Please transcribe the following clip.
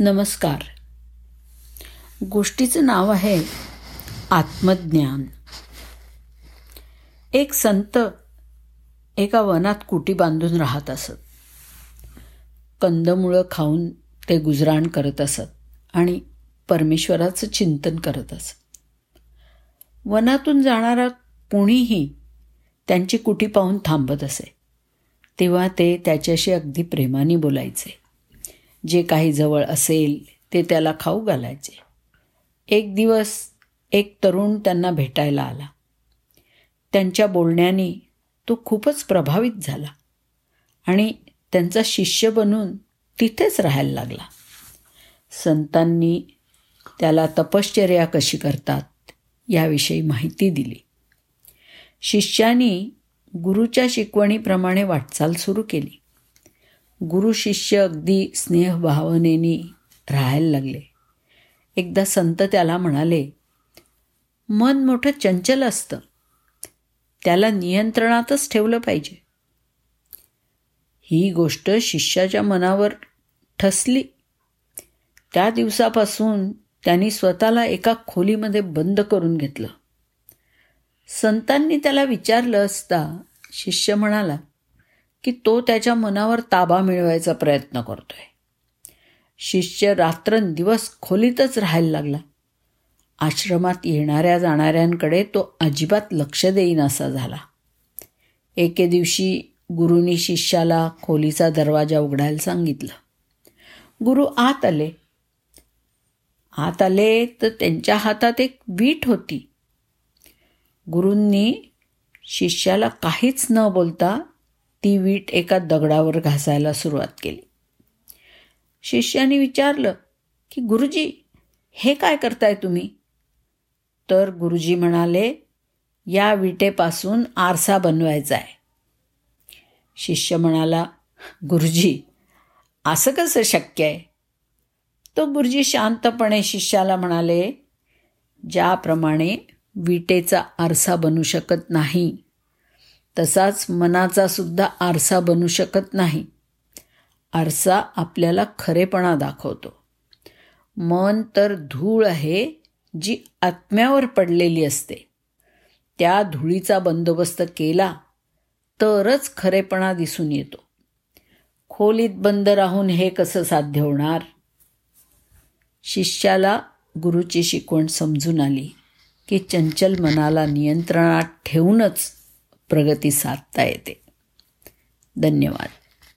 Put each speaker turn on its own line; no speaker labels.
नमस्कार. गोष्टीचं नाव आहे आत्मज्ञान. एक संत एका वनात कुटी बांधून राहत असत. कंदमुळं खाऊन ते गुजराण करत असत आणि परमेश्वराचं चिंतन करत असत. वनातून जाणारा कोणीही त्यांची कुटी पाहून थांबत असे तेव्हा ते त्याच्याशी अगदी प्रेमाने बोलायचे. जे काही जवळ असेल ते त्याला खाऊ घालायचे. एक दिवस एक तरुण त्यांना भेटायला आला. त्यांच्या बोलण्याने तो खूपच प्रभावित झाला आणि त्यांचा शिष्य बनून तिथेच राहायला लागला. संतांनी त्याला तपश्चर्या कशी करतात याविषयी माहिती दिली. शिष्यानी गुरुच्या शिकवणीप्रमाणे वाटचाल सुरू केली. गुरु शिष्य अगदी स्नेहभावनेनी राहायला लागले. एकदा संत त्याला म्हणाले मन मोठं चंचल असतं. त्याला नियंत्रणातच ठेवलं पाहिजे. ही गोष्ट शिष्याच्या मनावर ठसली. त्या दिवसापासून त्यांनी स्वतःला एका खोलीमध्ये बंद करून घेतलं. संतांनी त्याला विचारलं असता शिष्य म्हणाला की तो त्याच्या मनावर ताबा मिळवायचा प्रयत्न करतोय. शिष्य रात्रंदिवस खोलीतच राहायला लागला. आश्रमात येणाऱ्या जाणाऱ्यांकडे तो अजिबात लक्ष देईन असा झाला. एके दिवशी गुरुनी शिष्याला खोलीचा दरवाजा उघडायला सांगितलं. गुरु आत आले. आत आले तर त्यांच्या हातात एक वीट होती. गुरूंनी शिष्याला काहीच न बोलता ती वीट एका दगडावर घासायला सुरुवात केली. शिष्याने विचारलं की गुरुजी हे काय करताय तुम्ही? तर गुरुजी म्हणाले या विटेपासून आरसा बनवायचा आहे शिष्य म्हणाला गुरुजी असं कसं शक्य आहे तो गुरुजी शांतपणे शिष्याला म्हणाले ज्याप्रमाणे विटेचा आरसा बनू शकत नाही तसाच मनाचा सुद्धा आरसा बनू शकत नाही. आरसा आपल्याला खरेपणा दाखवतो. मन तर धूळ आहे जी आत्म्यावर पडलेली असते. त्या धुळीचा बंदोबस्त केला तरच खरेपणा दिसून येतो. खोलीत बंद राहून हे कसं साध्य होणार? शिष्याला गुरुची शिकवण समजून आली की चंचल मनाला नियंत्रणात ठेवूनच प्रगती साधता येते. धन्यवाद.